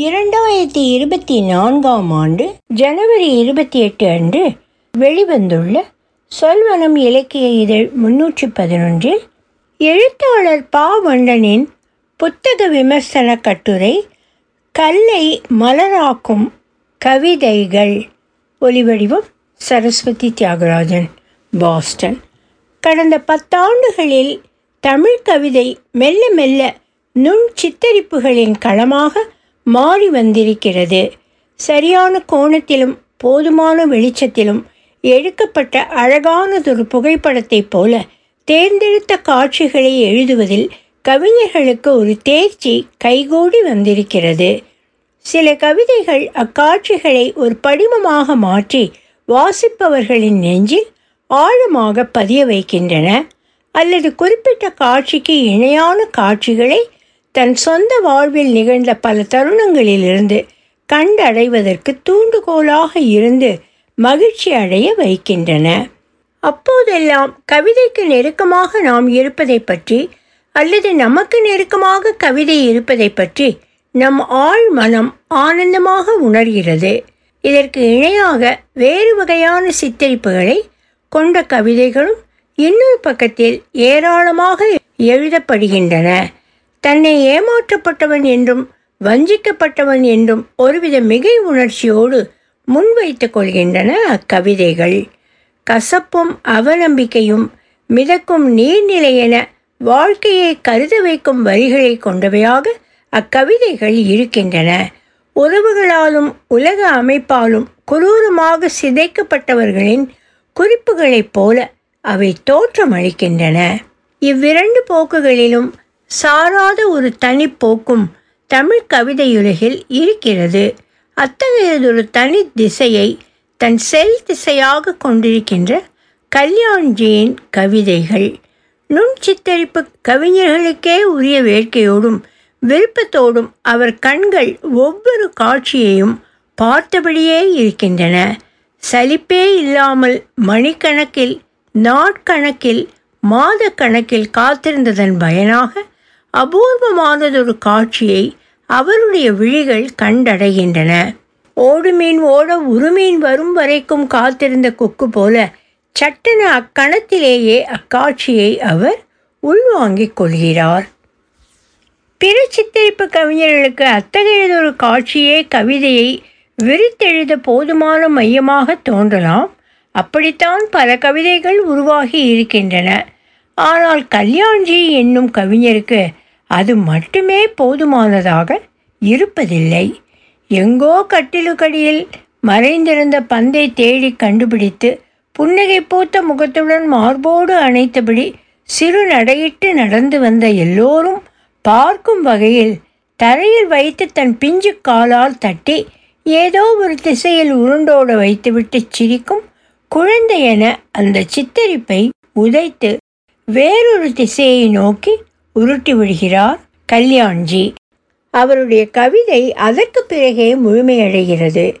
இரண்டாயிரத்தி இருபத்தி நான்காம் ஆண்டு ஜனவரி இருபத்தி எட்டு அன்று வெளிவந்துள்ள சொல்வனம் இலக்கிய இதழ் முன்னூற்றி பதினொன்றில் எழுத்தாளர் பா. வண்டனின் புத்தக விமர்சன கட்டுரை கல்லை மலராக்கும் கவிதைகள் ஒலிவடிவம் சரஸ்வதி தியாகராஜன் பாஸ்டன். கடந்த பத்தாண்டுகளில் தமிழ் கவிதை மெல்ல மெல்ல நுண் சித்தரிப்புகளின் களமாக மாறி வந்திருக்கிறது. சரியான கோணத்திலும் போதுமான வெளிச்சத்திலும் எடுக்கப்பட்ட அழகானதொரு புகைப்படத்தைப் போல தேர்ந்தெடுத்த காட்சிகளை எழுதுவதில் கவிஞர்களுக்கு ஒரு தேர்ச்சி கைகூடி வந்திருக்கிறது. சில கவிதைகள் அக்காட்சிகளை ஒரு படிமமாக மாற்றி வாசிப்பவர்களின் நெஞ்சில் ஆழமாக பதிய வைக்கின்றன. அல்லது குறிப்பிட்ட காட்சிக்கு இணையான காட்சிகளை தன் சொந்த வாழ்வில் நிகழ்ந்த பல தருணங்களிலிருந்து கண்டடைவதற்கு தூண்டுகோலாக இருந்து மகிழ்ச்சி அடைய வைக்கின்றன. அப்போதெல்லாம் கவிதைக்கு நெருக்கமாக நாம் இருப்பதை பற்றி அல்லது நமக்கு நெருக்கமாக கவிதை இருப்பதை பற்றி நம் ஆழ் மனம் ஆனந்தமாக உணர்கிறது. இதற்கு இணையாக வேறு வகையான சித்தரிப்புகளை கொண்ட கவிதைகளும் இன்னொரு பக்கத்தில் ஏராளமாக எழுதப்படுகின்றன. தன்னை ஏமாற்றப்பட்டவன் என்றும் வஞ்சிக்கப்பட்டவன் என்றும் ஒருவித மிகை உணர்ச்சியோடு முன்வைத்து கொள்கின்றன அக்கவிதைகள். கசப்பும் அவநம்பிக்கையும் மிதக்கும் நீர்நிலை என வாழ்க்கையை கருத வைக்கும் வரிகளை கொண்டவையாக அக்கவிதைகள் இருக்கின்றன. உறவுகளாலும் உலக அமைப்பாலும் குரூரமாக சிதைக்கப்பட்டவர்களின் குறிப்புகளைப் போல அவை தோற்றமளிக்கின்றன. இவ்விரண்டு போக்குகளிலும் சாராத ஒரு தனிப்போக்கும் தமிழ் கவிதையுலகில் இருக்கிறது. அத்தகையதொரு தனி திசையை தன் செல் திசையாக கொண்டிருக்கின்ற கல்யாண்ஜியின் கவிதைகள். நுண் சித்தரிப்பு கவிஞர்களுக்கே உரிய வேட்கையோடும் விருப்பத்தோடும் அவர் கண்கள் ஒவ்வொரு காட்சியையும் பார்த்தபடியே இருக்கின்றன. சலிப்பே இல்லாமல் மணிக்கணக்கில் நாட்கணக்கில் மாத கணக்கில் காத்திருந்ததன் பயனாக அபூர்வமானதொரு காட்சியை அவருடைய விழிகள் கண்டடைகின்றன. ஓடுமீன் ஓட உருமீன் வரும் வரைக்கும் காத்திருந்த கொக்கு போல சட்டென அக்கணத்திலேயே அக்காட்சியை அவர் உள்வாங்கிக் கொள்கிறார். பிற சித்தரிப்பு கவிஞர்களுக்கு அத்தகையதொரு காட்சியே கவிதையை விரித்தெழுத போதுமான மையமாக தோன்றலாம். அப்படித்தான் பல கவிதைகள் உருவாகி இருக்கின்றன. ஆனால் கல்யாண்ஜி என்னும் கவிஞருக்கு அது மட்டுமே போதுமானதாக இருப்பதில்லை. எங்கோ கட்டிலுக்கடியில் மறைந்திருந்த பந்தை தேடி கண்டுபிடித்து புன்னகை பூத்த முகத்துடன் மார்போடு அணைத்தபடி சிறு நடையிட்டு நடந்து வந்த எல்லோரும் பார்க்கும் வகையில் தரையில் வைத்து தன் பிஞ்சு காலால் தட்டி ஏதோ ஒரு திசையில் உருண்டோட வைத்துவிட்டு சிரிக்கும் குழந்தை என அந்த சித்தரிப்பை உதைத்து வேறொரு திசையை நோக்கி உருட்டி விடுகிறார் கல்யாண்ஜி. அவருடைய கவிதை அதற்கு பிறகே முழுமையடைகிறது.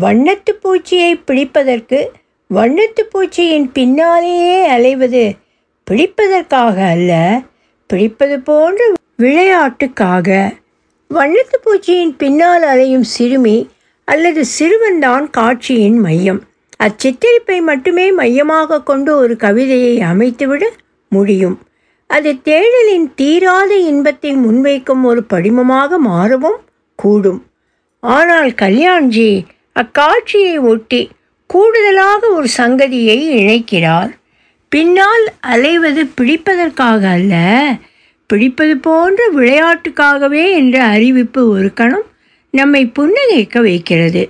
வண்ணத்து பூச்சியை பிடிப்பதற்கு வண்ணத்து பூச்சியின் பின்னாலேயே அலைவது பிடிப்பதற்காக அல்ல பிடிப்பது போன்ற விளையாட்டுக்காக. வண்ணத்து பூச்சியின் பின்னால் அலையும் சிறுமி அல்லது சிறுவன்தான் காட்சியின் மையம். அச்சித்தரிப்பை மட்டுமே மையமாக கொண்டு ஒரு கவிதையை அமைத்துவிட முடியும். அது தேடலின் தீராத இன்பத்தை முன்வைக்கும் ஒரு படிமமாக மாறவும் கூடும். ஆனால் கல்யாண்ஜி அக்காட்சியை ஒட்டி கூடுதலாக ஒரு சங்கதியை இணைக்கிறார். பின்னால் அலைவது பிடிப்பதற்காக அல்ல பிடிப்பது போன்ற விளையாட்டுக்காகவே என்ற அறிவிப்பு ஒரு கணம் நம்மை புன்னகைக்க வைக்கிறது.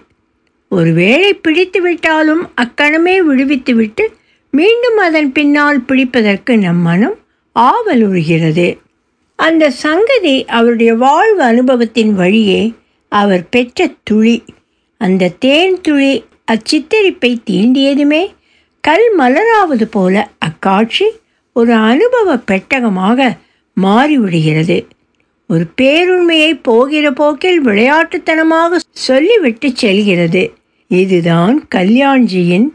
ஒருவேளை பிடித்து விட்டாலும் அக்கணமே விடுவித்துவிட்டு மீண்டும் அதன் பின்னால் பிடிப்பதற்கு நம் மனம் ஆவலுறுகிறது அந்த சங்கதி அவருடைய வாழ்வு அனுபவத்தின் வழியே அவர் பெற்ற துளி. அந்த தேன் துளி அச்சித்தரிப்பை தீண்டியதுமே கல் மலராவது போல அக்காட்சி ஒரு அனுபவ பெட்டகமாக மாறிவிடுகிறது. ஒரு பேருண்மையை போகிற போக்கில் விளையாட்டுத்தனமாக சொல்லிவிட்டு செல்கிறது. இதுதான் கல்யாண்ஜியின்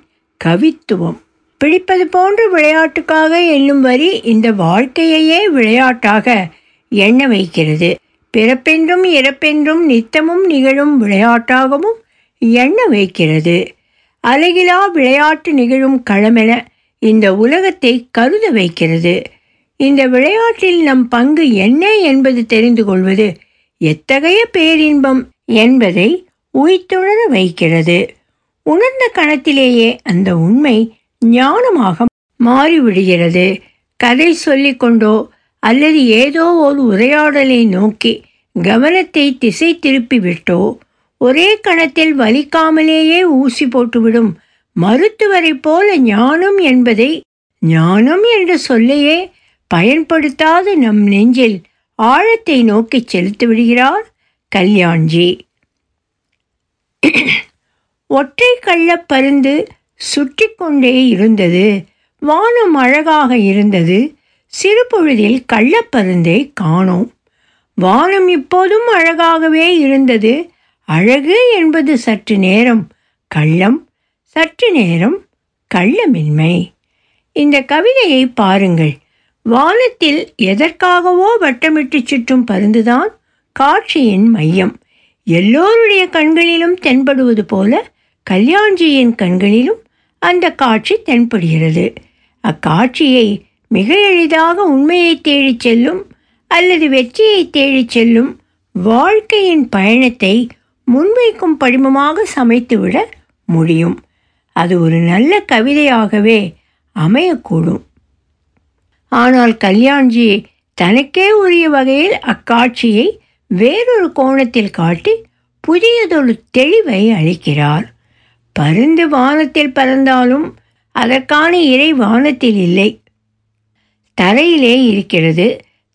கவித்துவம். பிடிப்பது போன்ற விளையாட்டுக்காக என்னும் வரி இந்த வாழ்க்கையையே விளையாட்டாக எண்ண வைக்கிறது. பிறப்பென்றும் இறப்பென்றும் நித்தமும் நிகழும் விளையாட்டாகவும் எண்ண வைக்கிறது. அழகிலா விளையாட்டு நிகழும் களமென இந்த உலகத்தை கருத வைக்கிறது. இந்த விளையாட்டில் நம் பங்கு என்ன என்பது தெரிந்து கொள்வது எத்தகைய பேரின்பம் என்பதை உய்த்துணர வைக்கிறது. உணர்ந்த கணத்திலேயே அந்த உண்மை ஞானமாக மாறிவிடுகிறது. கதை சொல்லிக்கொண்டோ அல்லது ஏதோ ஒரு உரையாடலை நோக்கி கவனத்தை திசை திருப்பி விட்டோ ஒரே கணத்தில் வலிக்காமலேயே ஊசி போட்டுவிடும். மருத்துவரை போல ஞானம் என்பதை ஞானம் என்ற சொல்லையே பயன்படுத்தாத நம் நெஞ்சில். ஆழத்தை நோக்கி செலுத்தி விடுகிறார் கல்யாண்ஜி. ஒற்றை கள்ளப் பருந்து சுற்றி கொண்டே இருந்தது. வானம் அழகாக இருந்தது. சிறு பொழுதில் கள்ளப்பருந்தை காணோம். வானம் இப்போதும் அழகாகவே இருந்தது. அழகு என்பது சற்று நேரம் கள்ளம் சற்று நேரம் கள்ளமின்மை. இந்த கவிதையை பாருங்கள். வானத்தில் எதற்காகவோ வட்டமிட்டு சுற்றும் பருந்துதான் காட்சியின் மையம். எல்லோருடைய கண்களிலும் தென்படுவது போல கல்யாண்ஜியின் கண்களிலும் அந்த காட்சி தென்படுகிறது. அக்காட்சியை மிக எளிதாக உண்மையை தேடிச் செல்லும் அல்லது வெற்றியை தேடிச் செல்லும் வாழ்க்கையின் பயணத்தை முன்வைக்கும் படிமமாக சமைத்துவிட முடியும். அது ஒரு நல்ல கவிதையாகவே அமையக்கூடும். ஆனால் கல்யாண்ஜி தனக்கே உரிய வகையில் அக்காட்சியை வேறொரு கோணத்தில் காட்டி புதியதொரு தெளிவை அளிக்கிறார். பருந்து வானத்தில் பறந்தாலும் அதற்கான இறை வானத்தில் இல்லை. தரையிலே இருக்கிறது.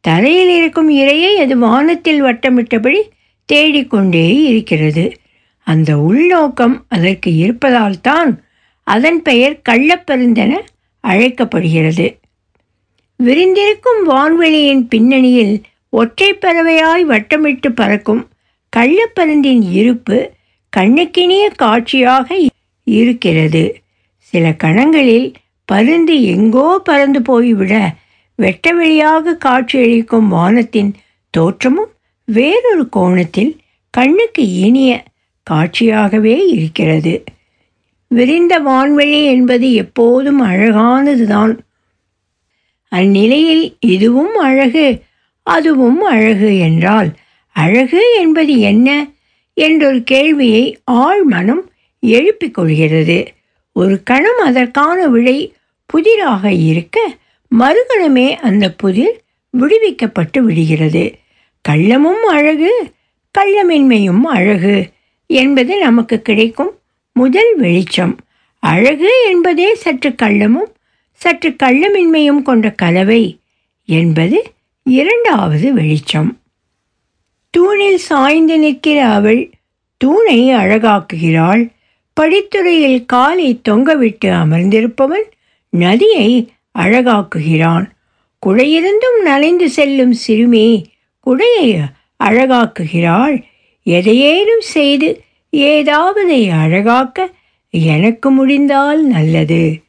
தரையில் இருக்கும் இரையை அது வானத்தில் வட்டமிட்டபடி தேடிக்கொண்டே இருக்கிறது. அந்த உள்நோக்கம் அதற்கு இருப்பதால் தான் அதன் பெயர் கள்ளப்பருந்தென அழைக்கப்படுகிறது. விரிந்திருக்கும் வான்வெளியின் பின்னணியில் ஒற்றை பறவையாய் வட்டமிட்டு பறக்கும் கள்ளப்பருந்தின் இருப்பு கண்ணுக்கினிய காட்சியாக இருக்கிறது. சில கணங்களில் பருந்து எங்கோ பறந்து போய்விட வெட்ட வெளியாக காட்சியளிக்கும் வானத்தின் தோற்றமும் வேறொரு கோணத்தில் கண்ணுக்கு இனிய காட்சியாகவே இருக்கிறது. விரிந்த வான்வெளி என்பது எப்போதும் அழகானதுதான். அந்நிலையில் இதுவும் அழகு அதுவும் அழகு என்றால் அழகு என்பது என்ன? என்றொரு கேள்வியை ஆழ்மனம் எழுப்பிக் கொள்கிறது. ஒரு கணம் அதற்கான விழை புதிராக இருக்க மறுகணமே அந்த புதிர் விடுவிக்கப்பட்டு விடுகிறது. கள்ளமும் அழகு கள்ளமின்மையும் அழகு என்பது நமக்கு கிடைக்கும் முதல் வெளிச்சம். அழகு என்பதே சற்று கள்ளமும் சற்று கள்ளமின்மையும் கொண்ட கலவை என்பது இரண்டாவது வெளிச்சம். தூணில் சாய்ந்து நிற்கிற அவள் தூணை அழகாக்குகிறாள். படித்துறையில் காலை தொங்கவிட்டு அமர்ந்திருப்பவன் நதியை அழகாக்குகிறான். குடையிருந்தும் நனைந்து செல்லும் சிறுமி குடையை அழகாக்குகிறாள். எதையேனும் செய்து ஏதாவது அழகாக்க எனக்கு முடிந்தால் நல்லது.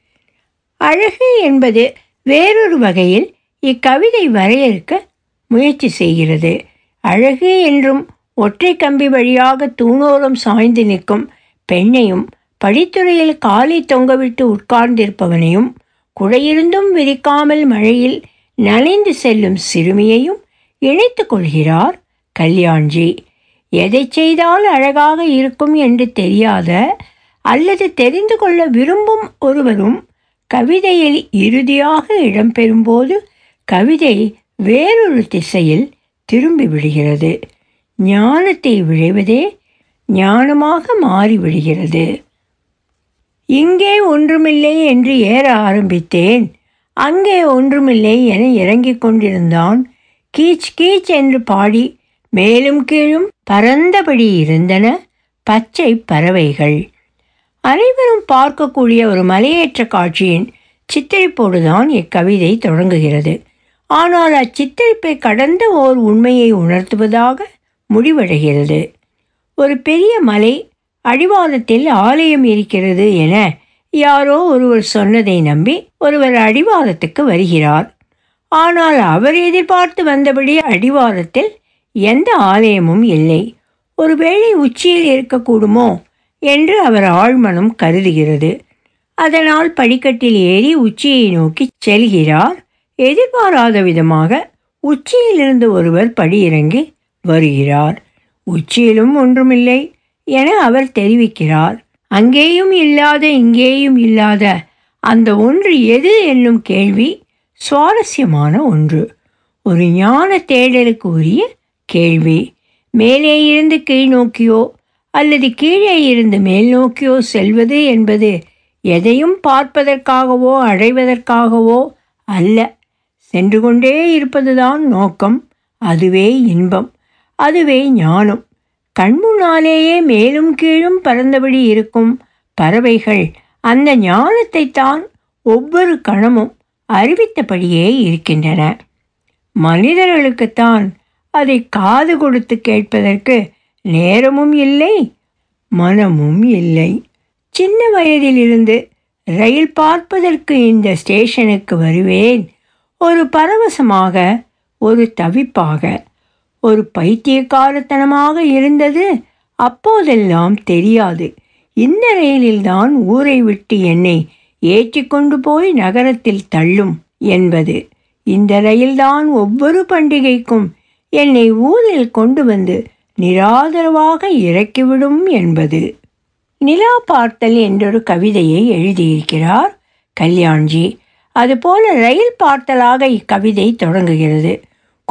அழகு என்பது வேறொரு வகையில் இக்கவிதை வரையறுக்க முயற்சி செய்கிறது. அழகு என்றும் ஒற்றை கம்பி வழியாக தூணோரம் சாய்ந்து நிற்கும் பெண்ணையும் படித்துறையில் காலை தொங்கவிட்டு உட்கார்ந்திருப்பவனையும் குடையிருந்தும் விரிக்காமல் மழையில் நனைந்து செல்லும் சிறுமியையும் இணைத்து கொள்கிறார் கல்யாண்ஜி. எதை செய்தால் அழகாக இருக்கும் என்று தெரியாத அல்லது தெரிந்து கொள்ள விரும்பும் ஒருவரும் கவிதையில் இறுதியாக இடம்பெறும்போது கவிதை வேறொரு திசையில் திரும்பி விடுகிறது. ஞானத்தை விளைவதே ஞானமாக மாறிவிடுகிறது இங்கே ஒன்றுமில்லை என்று ஏற ஆரம்பித்தேன். அங்கே ஒன்றுமில்லை என இறங்கிக் கொண்டிருந்தான். கீச் கீச் என்று பாடி மேலும் கீழும் பறந்தபடி இருந்தன பச்சை பறவைகள். அனைவரும் பார்க்கக்கூடிய ஒரு மலையேற்ற காட்சியின் சித்தரிப்போடுதான் இக்கவிதை தொடங்குகிறது. ஆனால் அச்சித்தரிப்பை கடந்த ஓர் உண்மையை உணர்த்துவதாக முடிவடைகிறது. ஒரு பெரிய மலை அடிவாரத்தில் ஆலயம் இருக்கிறது என யாரோ ஒருவர் சொன்னதை நம்பி ஒருவர் அடிவாரத்துக்கு வருகிறார். ஆனால் அவர் எதிர்பார்த்து வந்தபடி அடிவாரத்தில் எந்த ஆலயமும் இல்லை. ஒருவேளை உச்சியில் இருக்கக்கூடுமோ என்று அவர் ஆழ்மனம் கருதுகிறது. அதனால் படிக்கட்டில் ஏறி உச்சியை நோக்கி செல்கிறார். எதிர்பாராத விதமாக உச்சியிலிருந்து ஒருவர் படியிறங்கி வருகிறார். உச்சியிலும் ஒன்றுமில்லை என அவர் தெரிவிக்கிறார். அங்கேயும் இல்லாத இங்கேயும் இல்லாத அந்த ஒன்று எது என்னும் கேள்வி சுவாரஸ்யமான ஒன்று. ஒரு ஞான தேடலுக்கு உரிய கேள்வி. மேலே இருந்து கீழ் நோக்கியோ அல்லது கீழே இருந்து மேல் நோக்கியோ செல்வது என்பது எதையும் பார்ப்பதற்காகவோ அடைவதற்காகவோ அல்ல. சென்று கொண்டே இருப்பதுதான் நோக்கம் அதுவே இன்பம். அதுவே ஞானம். கண்முன்னாலேயே மேலும் கீழும் பறந்தபடி இருக்கும் பறவைகள் அந்த ஞானத்தை தான் ஒவ்வொரு கணமும் அறிவித்தபடியே இருக்கின்றன. மனிதர்களுக்குத்தான் அதை காது கொடுத்து கேட்பதற்கு நேரமும் இல்லை மனமும் இல்லை. சின்ன வயதிலிருந்து ரயில் பார்ப்பதற்கு இந்த ஸ்டேஷனுக்கு வருவேன். ஒரு பரவசமாக ஒரு தவிப்பாக ஒரு பைத்தியக்காரத்தனமாக இருந்தது. அப்போதெல்லாம் தெரியாது. இந்த ரயிலில்தான் ஊரை விட்டு என்னை ஏற்றிக்கொண்டு போய் நகரத்தில் தள்ளும் என்பது. இந்த ரயில்தான் ஒவ்வொரு பண்டிகைக்கும் என்னை ஊரில் கொண்டு வந்து நிராதரவாக இறக்கிவிடும் என்பது. நிலா பார்த்தல் என்றொரு கவிதையை எழுதியிருக்கிறார் கல்யாண்ஜி. அதுபோல ரயில் பார்த்தலாக இக்கவிதை தொடங்குகிறது.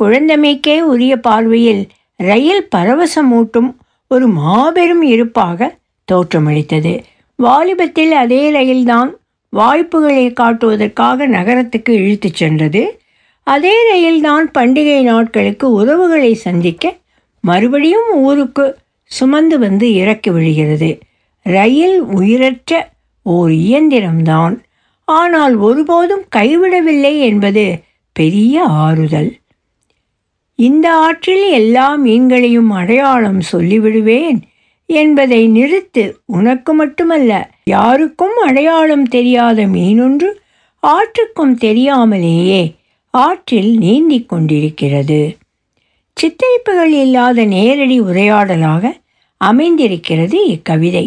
குழந்தமைக்கே உரிய பார்வையில் ரயில் பரவசமூட்டும் ஒரு மாபெரும் இருப்பாக தோற்றமளித்தது. வாலிபத்தில் அதே ரயில்தான் வாய்ப்புகளை காட்டுவதற்காக நகரத்துக்கு இழுத்துச் சென்றது. அதே ரயில்தான் பண்டிகை நாட்களுக்கு உறவுகளை சந்திக்க மறுபடியும் ஊருக்கு சுமந்து வந்து இறக்கி விழுகிறது ரயில் உயிரற்ற ஓர் இயந்திரம்தான். ஆனால் ஒருபோதும் கைவிடவில்லை என்பது பெரிய ஆறுதல். இந்த ஆற்றில் எல்லா மீன்களையும் அடையாளம் சொல்லிவிடுவேன் என்பதை நிறுத்து உனக்கு மட்டுமல்ல யாருக்கும் அடையாளம் தெரியாத மீனொன்று ஆற்றுக்கும் தெரியாமலேயே ஆற்றில் நீந்திக் கொண்டிருக்கிறது. சித்தரிப்புகள் இல்லாத நேரடி உரையாடலாக அமைந்திருக்கிறது இக்கவிதை.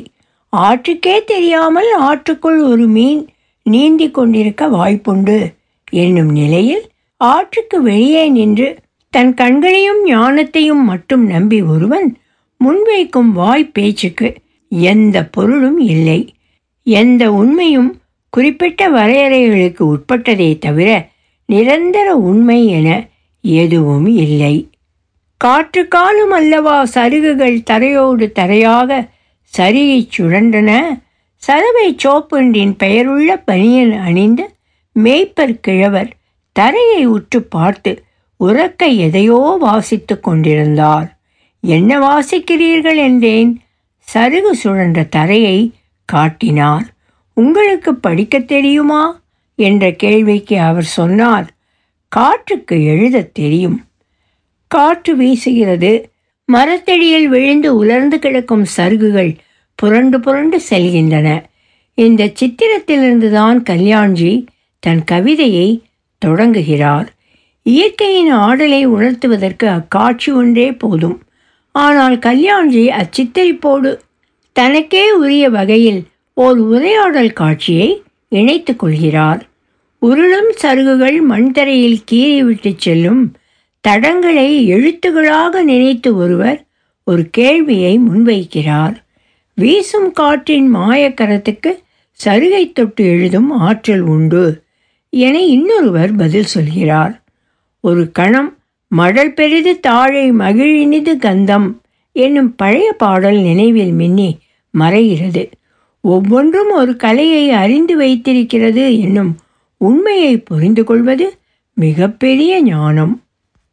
ஆற்றுக்கே தெரியாமல் ஆற்றுக்குள் ஒரு மீன் நீந்தி கொண்டிருக்க வாய்ப்புண்டு. என்னும் நிலையில் ஆற்றுக்கு வெளியே நின்று தன் கண்களையும் ஞானத்தையும் மட்டும் நம்பி ஒருவன் முன்வைக்கும் வாய் பேச்சுக்கு எந்த பொருளும் இல்லை. எந்த உண்மையும் குறிப்பிட்ட வரையறைகளுக்கு உட்பட்டதே தவிர நிரந்தர உண்மை என எதுவும் இல்லை. காற்று காலம் அல்லவா சருகுகள் தரையோடு தரையாக சரியை சுழன்றன? சலவை சோப்பொன்றின் பெயருள்ள பனியன் அணிந்த மேய்ப்பர் கிழவர் தரையை உற்று பார்த்து உறக்க எதையோ வாசித்து கொண்டிருந்தார். என்ன வாசிக்கிறீர்கள்? என்றேன். சருகு சுழன்ற தரையை காட்டினார். உங்களுக்கு படிக்க தெரியுமா? என்ற கேள்விக்கு அவர் சொன்னார். காற்றுக்கு எழுதத் தெரியும். காற்று வீசுகிறது. மரத்தடியில் விழுந்து உலர்ந்து கிடக்கும் சருகுகள் புரண்டு புரண்டு செல்கின்றன. இந்த சித்திரத்திலிருந்து தான் கல்யாண்ஜி தன் கவிதையை தொடங்குகிறார். இயற்கையின் ஆடலை உணர்த்துவதற்கு அக்காட்சி ஒன்றே போதும். ஆனால் கல்யாண்ஜி அச்சித்தரிப்போடு தனக்கே உரிய வகையில் ஓர் உரையாடல் காட்சியை இணைத்து கொள்கிறார். உருளும் சருகுகள் மண்தரையில் கீறிவிட்டு செல்லும் தடங்களை எழுத்துகளாக நினைத்து ஒருவர் ஒரு கேள்வியை முன்வைக்கிறார். வீசும் காற்றின் மாயக்கரத்துக்கு சருகை தொட்டு எழுதும் ஆற்றல் உண்டு என இன்னொருவர் பதில் சொல்கிறார். ஒரு கணம் மடல் பெரிது தாழை மகிழினிது கந்தம் என்னும் பழைய பாடல் நினைவில் மின்னி மறைகிறது. ஒவ்வொன்றும் ஒரு கலையை அறிந்து வைத்திருக்கிறது என்னும் உண்மையை புரிந்து கொள்வது மிகப்பெரிய ஞானம்.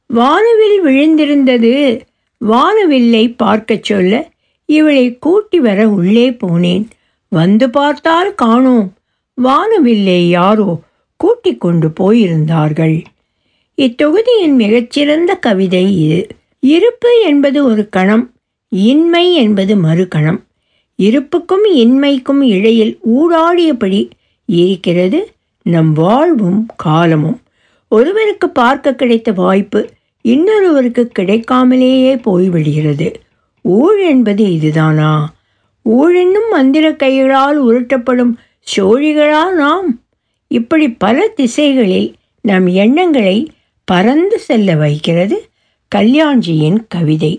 வானவில் விழுந்திருந்தது வானவில்லை பார்க்கச் சொல்ல இவளை கூட்டி வர உள்ளே போனேன். வந்து பார்த்தால் காணோம் வானவில்லை யாரோ கூட்டிக் கொண்டு போயிருந்தார்கள். இத்தொகுதியின் மிகச்சிறந்த கவிதை இது. இருப்பு என்பது ஒரு கணம் இன்மை என்பது மறு கணம். இருப்புக்கும் இன்மைக்கும் இடையில் ஊடாடியபடி இருக்கிறது நம் வாழ்வும் காலமும். ஒருவருக்கு பார்க்க கிடைத்த வாய்ப்பு இன்னொருவருக்கு கிடைக்காமலேயே போய்விடுகிறது. ஊழ் என்பது இதுதானா? ஊழென்னும் மந்திர கைகளால் உருட்டப்படும் சோழிகளா நாம்? இப்படி பல திசைகளில் நம் எண்ணங்களை பறந்து செல்ல வைக்கிறது கல்யாண்ஜியின் கவிதை.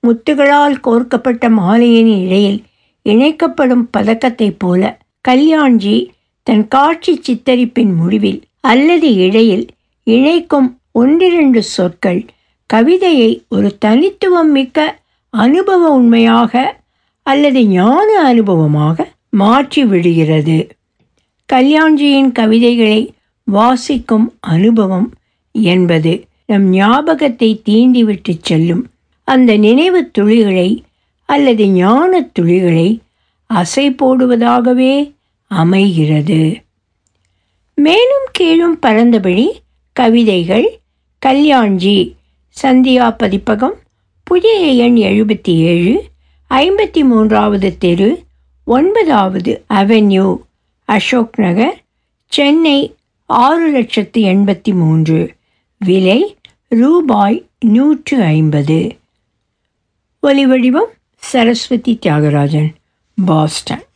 முத்துகளால் கோர்க்கப்பட்ட மாலையின் இடையில் இணைக்கப்படும் பதக்கத்தைப் போல கல்யாண்ஜி தன் காட்சி சித்தரிப்பின் முடிவில் அல்லது இடையில் இணைக்கும் ஒன்றிரண்டு சொற்கள் கவிதையை ஒரு தனித்துவம் மிக்க அனுபவ உண்மையாக அல்லது ஞான அனுபவமாக மாற்றி விடுகிறது. கல்யாண்ஜியின் கவிதைகளை வாசிக்கும் அனுபவம் என்பது நம் ஞாபகத்தை தீண்டிவிட்டு செல்லும். அந்த நினைவு துளிகளை அல்லது ஞான துளிகளை அசை போடுவதாகவே அமைகிறது. மேலும் கீழும் பறந்தபடி கவிதைகள் கல்யாண்ஜி சந்தியா பதிப்பகம் புதிய எண் எழுபத்தி ஏழு ஐம்பத்தி மூன்றாவது தெரு ஒன்பதாவது அவென்யூ அசோக் நகர் சென்னை ஆறு லட்சத்து எண்பத்தி மூன்று விலை ரூபாய் நூற்று ஐம்பது. ஒலிவடிவம் சரஸ்வதி தியாகராஜன் பாஸ்டன்.